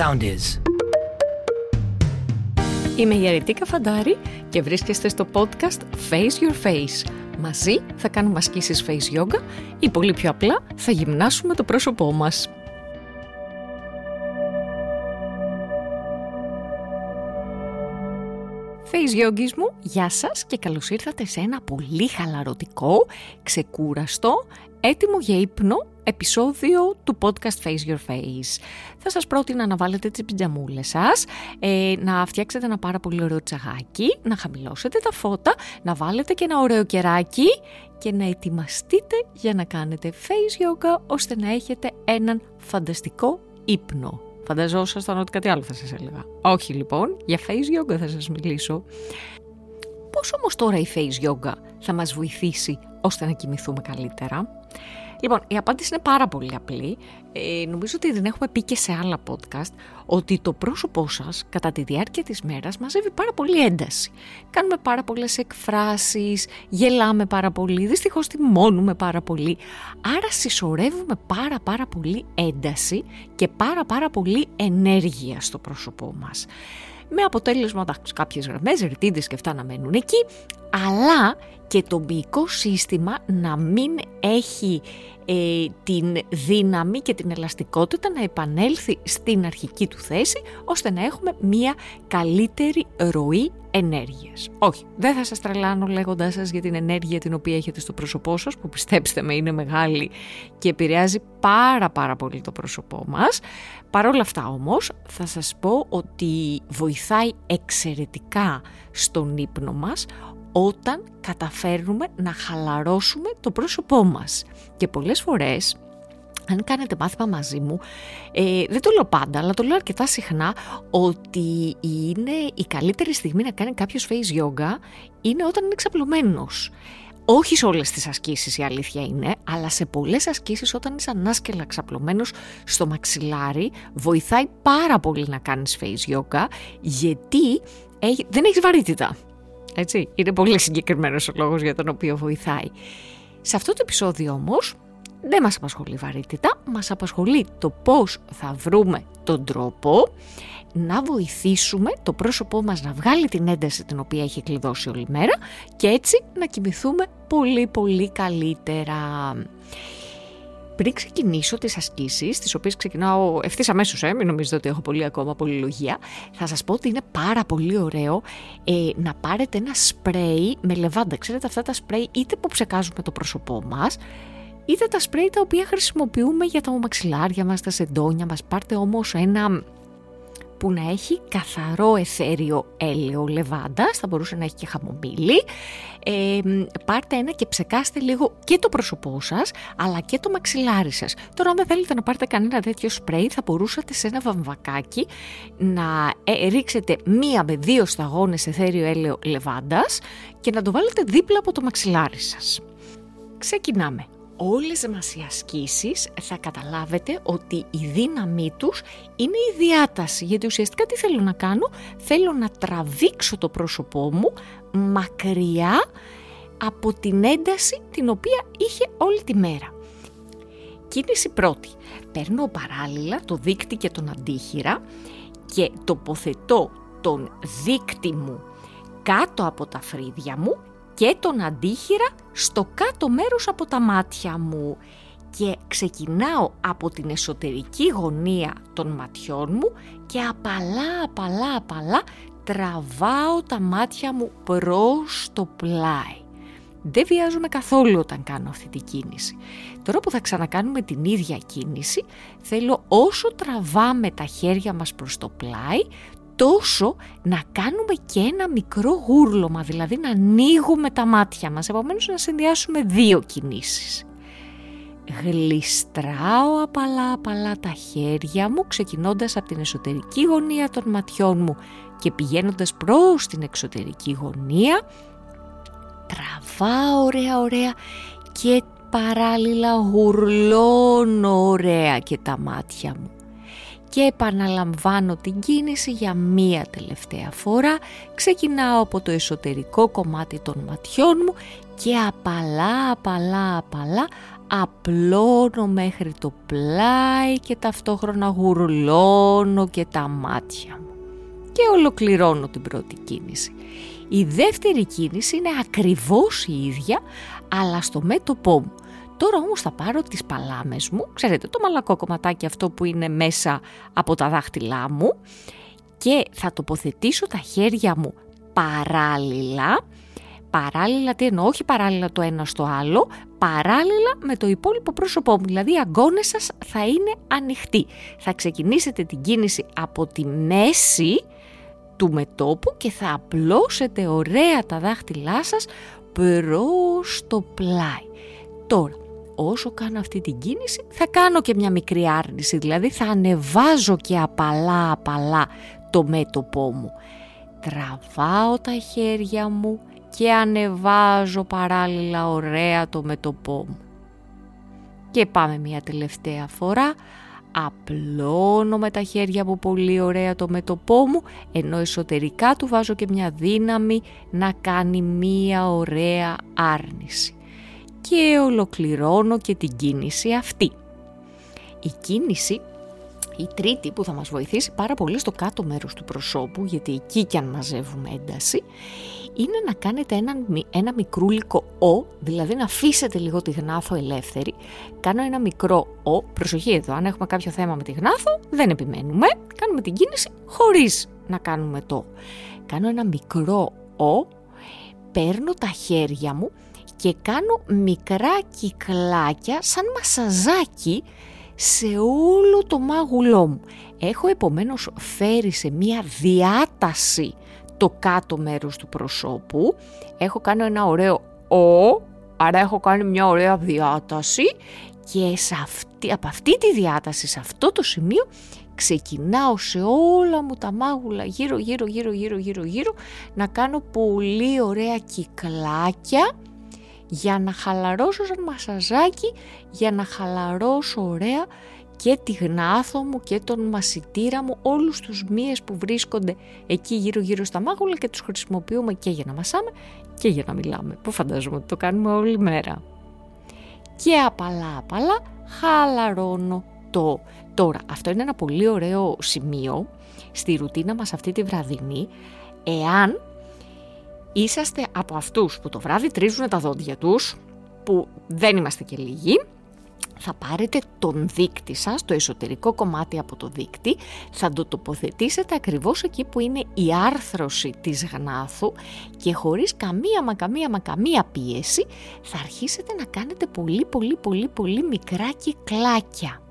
sound is. Είμαι η Αρετίκα Φαντάρη και βρίσκεστε στο podcast Face Your Face. Μαζί θα κάνουμε ασκήσεις face yoga ή πολύ πιο απλά θα γυμνάσουμε το πρόσωπό μας. Face Yogis μου, γεια σας και καλώς ήρθατε σε ένα πολύ χαλαρωτικό, ξεκούραστο, έτοιμο για ύπνο επεισόδιο του podcast Face Your Face. Θα σας πρότεινα να βάλετε τις πιτζαμούλες σας, ε, να φτιάξετε ένα πάρα πολύ ωραίο τσαγάκι, να χαμηλώσετε τα φώτα, να βάλετε και ένα ωραίο κεράκι και να ετοιμαστείτε για να κάνετε face yoga ώστε να έχετε έναν φανταστικό ύπνο. Φανταζόσασταν ότι κάτι άλλο θα σας έλεγα. Όχι λοιπόν, για face yoga θα σας μιλήσω. Πώς όμως τώρα η face yoga θα μας βοηθήσει ώστε να κοιμηθούμε καλύτερα; Λοιπόν, η απάντηση είναι πάρα πολύ απλή. Ε, νομίζω ότι δεν έχουμε πει και σε άλλα podcast ότι το πρόσωπό σας κατά τη διάρκεια της μέρας μαζεύει πάρα πολύ ένταση. Κάνουμε πάρα πολλές εκφράσεις, γελάμε πάρα πολύ, δυστυχώς θυμώνουμε πάρα πολύ. Άρα συσσωρεύουμε πάρα πάρα πολύ ένταση και πάρα πάρα πολύ ενέργεια στο πρόσωπό μας με αποτέλεσμα εντάξει, κάποιες γραμμές, ρητίδες και αυτά να μένουν εκεί, αλλά και το μυϊκό σύστημα να μην έχει ε, την δύναμη και την ελαστικότητα να επανέλθει στην αρχική του θέση ώστε να έχουμε μια καλύτερη ροή ενέργειας. Όχι, δεν θα σας τρελάνω λέγοντάς σας για την ενέργεια την οποία έχετε στο πρόσωπό σας που πιστέψτε με είναι μεγάλη και επηρεάζει πάρα πάρα πολύ το πρόσωπό μας. Παρ' όλα αυτά όμως θα σας πω ότι βοηθάει εξαιρετικά στον ύπνο μας όταν καταφέρνουμε να χαλαρώσουμε το πρόσωπό μας. Και πολλές φορές αν κάνετε μάθημα μαζί μου, ε, δεν το λέω πάντα, αλλά το λέω αρκετά συχνά, ότι είναι η καλύτερη στιγμή να κάνει κάποιος face yoga είναι όταν είναι ξαπλωμένος. Όχι σε όλες τις ασκήσεις η αλήθεια είναι, αλλά σε πολλές ασκήσεις όταν είσαι ανάσκελα ξαπλωμένος στο μαξιλάρι, βοηθάει πάρα πολύ να κάνεις face yoga, γιατί δεν έχεις βαρύτητα. Έτσι, είναι πολύ συγκεκριμένος ο λόγος για τον οποίο βοηθάει. Σε αυτό το επεισόδιο όμως δεν μας απασχολεί βαρύτητα, μας απασχολεί το πώς θα βρούμε τον τρόπο να βοηθήσουμε το πρόσωπό μας να βγάλει την ένταση την οποία έχει κλειδώσει όλη μέρα και έτσι να κοιμηθούμε πολύ πολύ καλύτερα. Πριν ξεκινήσω τις ασκήσεις, τις οποίες ξεκινάω ευθύς αμέσως, ε, μην νομίζετε ότι έχω πολύ ακόμα πολυλογία, θα σας πω ότι είναι πάρα πολύ ωραίο ε, να πάρετε ένα σπρέι με λεβάντα. Ξέρετε αυτά τα σπρέι είτε που ψεκάζουμε το πρόσωπό μας, είτε τα σπρέι τα οποία χρησιμοποιούμε για τα μαξιλάρια μας, τα σεντόνια μας. Πάρτε όμως ένα που να έχει καθαρό εθέριο έλαιο λεβάντας, θα μπορούσε να έχει και χαμομήλι. Ε, πάρτε ένα και ψεκάστε λίγο και το πρόσωπό σας, αλλά και το μαξιλάρι σας. Τώρα, αν δεν θέλετε να πάρετε κανένα τέτοιο σπρέι, θα μπορούσατε σε ένα βαμβακάκι να ε, ρίξετε μία με δύο σταγόνες εθέριο έλαιο λεβάντας και να το βάλετε δίπλα από το μαξιλάρι σας. Ξεκινάμε όλες μας οι ασκήσεις θα καταλάβετε ότι η δύναμή τους είναι η διάταση. Γιατί ουσιαστικά τι θέλω να κάνω, θέλω να τραβήξω το πρόσωπό μου μακριά από την ένταση την οποία είχε όλη τη μέρα. Κίνηση πρώτη. Παίρνω παράλληλα το δίκτυ και τον αντίχειρα και τοποθετώ τον δίκτυ μου κάτω από τα φρύδια μου και τον αντίχειρα στο κάτω μέρος από τα μάτια μου και ξεκινάω από την εσωτερική γωνία των ματιών μου και απαλά απαλά απαλά τραβάω τα μάτια μου προς το πλάι. Δεν βιάζομαι καθόλου όταν κάνω αυτή τη κίνηση. Τώρα που θα ξανακάνουμε την ίδια κίνηση, θέλω όσο τραβάμε τα χέρια μας προς το πλάι, τόσο να κάνουμε και ένα μικρό γούρλωμα, δηλαδή να ανοίγουμε τα μάτια μας, επομένως να συνδυάσουμε δύο κινήσεις. Γλιστράω απαλά απαλά τα χέρια μου, ξεκινώντας από την εσωτερική γωνία των ματιών μου και πηγαίνοντας προς την εξωτερική γωνία, τραβάω ωραία ωραία και παράλληλα γουρλώνω ωραία και τα μάτια μου και επαναλαμβάνω την κίνηση για μία τελευταία φορά. Ξεκινάω από το εσωτερικό κομμάτι των ματιών μου και απαλά, απαλά, απαλά απλώνω μέχρι το πλάι και ταυτόχρονα γουρλώνω και τα μάτια μου. Και ολοκληρώνω την πρώτη κίνηση. Η δεύτερη κίνηση είναι ακριβώς η ίδια, αλλά στο μέτωπό μου. Τώρα όμως θα πάρω τις παλάμες μου, ξέρετε το μαλακό κομματάκι αυτό που είναι μέσα από τα δάχτυλά μου και θα τοποθετήσω τα χέρια μου παράλληλα παράλληλα, τι εννοώ, όχι παράλληλα το ένα στο άλλο, παράλληλα με το υπόλοιπο πρόσωπό μου. Δηλαδή οι αγκώνες σας θα είναι ανοιχτοί. Θα ξεκινήσετε την κίνηση από τη μέση του μετόπου και θα απλώσετε ωραία τα δάχτυλά σας προς το πλάι. Τώρα, όσο κάνω αυτή την κίνηση θα κάνω και μια μικρή άρνηση, δηλαδή θα ανεβάζω και απαλά απαλά το μέτωπό μου. Τραβάω τα χέρια μου και ανεβάζω παράλληλα ωραία το μετωπό μου. Και πάμε μια τελευταία φορά, απλώνω με τα χέρια μου πολύ ωραία το μετωπό μου, ενώ εσωτερικά του βάζω και μια δύναμη να κάνει μια ωραία άρνηση. Και ολοκληρώνω και την κίνηση αυτή. Η κίνηση η τρίτη που θα μας βοηθήσει πάρα πολύ στο κάτω μέρος του προσώπου, γιατί εκεί κι αν μαζεύουμε ένταση, είναι να κάνετε ένα, ένα μικρούλικο «ο», δηλαδή να αφήσετε λίγο τη γνάθο ελεύθερη. Κάνω ένα μικρό «ο», προσοχή εδώ, αν έχουμε κάποιο θέμα με τη γνάθο, δεν επιμένουμε, κάνουμε την κίνηση χωρίς να κάνουμε το. Κάνω ένα μικρό «ο», παίρνω τα χέρια μου και κάνω μικρά κυκλάκια σαν μασαζάκι σε όλο το μάγουλό μου. Έχω επομένως φέρει σε μία διάταση το κάτω μέρος του προσώπου. Έχω κάνει ένα ωραίο «ο», άρα έχω κάνει μια ωραία διάταση και σε αυτή, από αυτή τη διάταση, σε αυτό το σημείο, ξεκινάω σε όλα μου τα μάγουλα γύρω γύρω γύρω γύρω γύρω γύρω να κάνω πολύ ωραία κυκλάκια για να χαλαρώσω σαν μασαζάκι, για να χαλαρώσω ωραία και τη γνάθο μου και τον μασιτήρα μου, όλους τους μύες που βρίσκονται εκεί γύρω γύρω στα μάγουλα και τους χρησιμοποιούμε και για να μασάμε και για να μιλάμε, που φαντάζομαι ότι το κάνουμε όλη μέρα. Και απαλά απαλά χαλαρώνω το. Τώρα, αυτό είναι ένα πολύ ωραίο σημείο στη ρουτίνα μας αυτή τη βραδινή, εάν είσαστε από αυτούς που το βράδυ τρίζουν τα δόντια τους, που δεν είμαστε και λίγοι, θα πάρετε τον δείκτη σας, το εσωτερικό κομμάτι από το δείκτη, θα το τοποθετήσετε ακριβώς εκεί που είναι η άρθρωση της γνάθου και χωρίς καμία μα καμία μα καμία πίεση θα αρχίσετε να κάνετε πολύ πολύ πολύ πολύ μικρά κυκλάκια.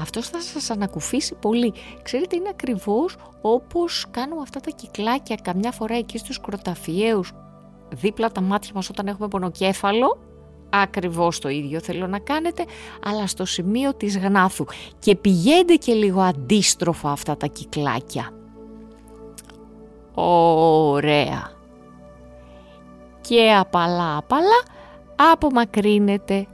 Αυτό θα σας ανακουφίσει πολύ. Ξέρετε είναι ακριβώς όπως κάνουμε αυτά τα κυκλάκια καμιά φορά εκεί στους κροταφιέους δίπλα τα μάτια μας όταν έχουμε πονοκέφαλο ακριβώς το ίδιο θέλω να κάνετε, αλλά στο σημείο της γνάθου. Και πηγαίνετε και λίγο αντίστροφα αυτά τα κυκλάκια. Ωραία. Και απαλά απαλά απομακρύνετε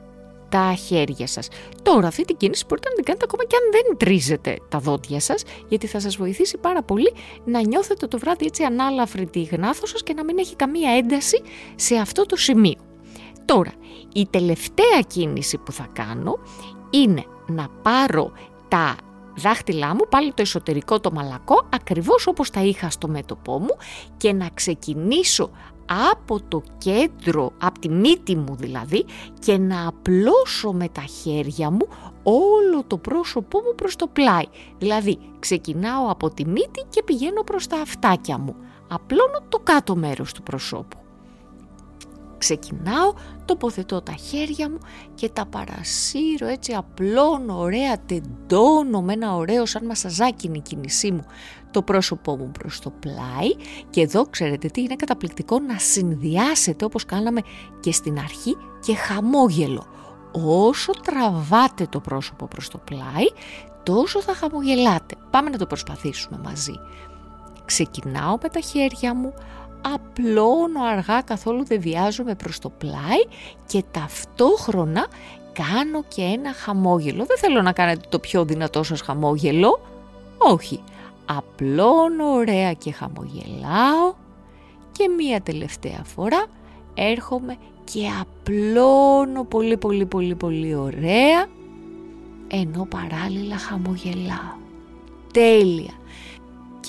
τα χέρια σας. Τώρα αυτή την κίνηση μπορείτε να την κάνετε ακόμα και αν δεν τρίζετε τα δόντια σας, γιατί θα σας βοηθήσει πάρα πολύ να νιώθετε το βράδυ έτσι ανάλαφρη τη γνάθος σας και να μην έχει καμία ένταση σε αυτό το σημείο. Τώρα, η τελευταία κίνηση που θα κάνω είναι να πάρω τα δάχτυλά μου, πάλι το εσωτερικό το μαλακό, ακριβώς όπως τα είχα στο μέτωπό μου και να ξεκινήσω από το κέντρο, από τη μύτη μου δηλαδή και να απλώσω με τα χέρια μου όλο το πρόσωπό μου προς το πλάι. Δηλαδή ξεκινάω από τη μύτη και πηγαίνω προς τα αυτάκια μου. Απλώνω το κάτω μέρος του προσώπου. Ξεκινάω, τοποθετώ τα χέρια μου και τα παρασύρω έτσι απλώνω ωραία, τεντώνω με ένα ωραίο σαν μασαζάκι η κίνησή μου το πρόσωπό μου προς το πλάι και εδώ ξέρετε τι είναι καταπληκτικό να συνδυάσετε όπως κάναμε και στην αρχή και χαμόγελο. Όσο τραβάτε το πρόσωπο προς το πλάι τόσο θα χαμογελάτε. Πάμε να το προσπαθήσουμε μαζί. Ξεκινάω με τα χέρια μου, απλώνω αργά καθόλου δεν βιάζομαι προς το πλάι και ταυτόχρονα κάνω και ένα χαμόγελο. Δεν θέλω να κάνετε το πιο δυνατό σας χαμόγελο, όχι. Απλώνω ωραία και χαμογελάω και μία τελευταία φορά έρχομαι και απλώνω πολύ πολύ πολύ πολύ ωραία ενώ παράλληλα χαμογελάω. Τέλεια!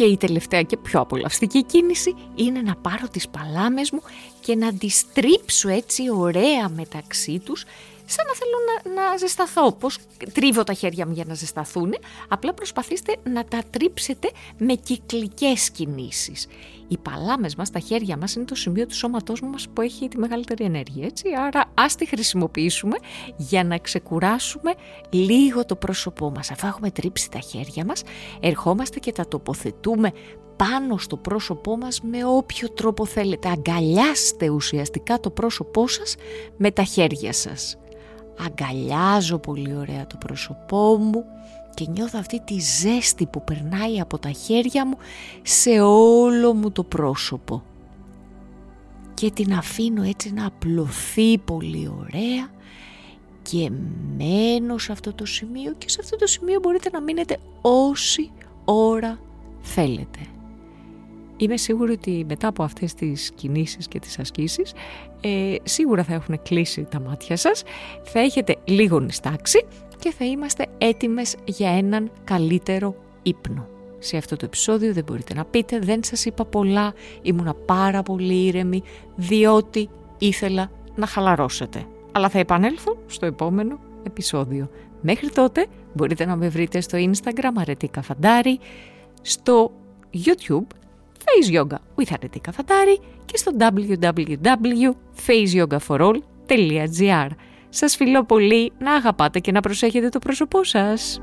Και η τελευταία και πιο απολαυστική κίνηση είναι να πάρω τις παλάμες μου και να τις στρίψω έτσι ωραία μεταξύ τους σαν να θέλω να, να ζεσταθώ. Πώς τρίβω τα χέρια μου για να ζεσταθούν, απλά προσπαθήστε να τα τρίψετε με κυκλικές κινήσεις. Οι παλάμες μας, τα χέρια μας είναι το σημείο του σώματός μας που έχει τη μεγαλύτερη ενέργεια, έτσι. Άρα ας τη χρησιμοποιήσουμε για να ξεκουράσουμε λίγο το πρόσωπό μας. Αφού έχουμε τρίψει τα χέρια μας, ερχόμαστε και τα τοποθετούμε πάνω στο πρόσωπό μας με όποιο τρόπο θέλετε. Αγκαλιάστε ουσιαστικά το πρόσωπό σας με τα χέρια σας αγκαλιάζω πολύ ωραία το πρόσωπό μου και νιώθω αυτή τη ζέστη που περνάει από τα χέρια μου σε όλο μου το πρόσωπο. Και την αφήνω έτσι να απλωθεί πολύ ωραία και μένω σε αυτό το σημείο και σε αυτό το σημείο μπορείτε να μείνετε όση ώρα θέλετε. Είμαι σίγουρη ότι μετά από αυτές τις κινήσεις και τις ασκήσεις ε, σίγουρα θα έχουν κλείσει τα μάτια σας, θα έχετε λίγο νηστάξει και θα είμαστε έτοιμες για έναν καλύτερο ύπνο. Σε αυτό το επεισόδιο δεν μπορείτε να πείτε, δεν σας είπα πολλά, ήμουνα πάρα πολύ ήρεμη διότι ήθελα να χαλαρώσετε. Αλλά θα επανέλθω στο επόμενο επεισόδιο. Μέχρι τότε μπορείτε να με βρείτε στο Instagram αρετή Φαντάρη, στο YouTube Face Yoga with Aretika Fatari και στο www.faceyogaforall.gr. Σας φιλώ πολύ να αγαπάτε και να προσέχετε το πρόσωπό σας.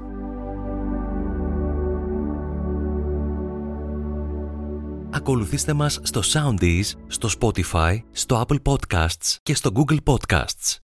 Ακολουθήστε μας στο Soundees, στο Spotify, στο Apple Podcasts και στο Google Podcasts.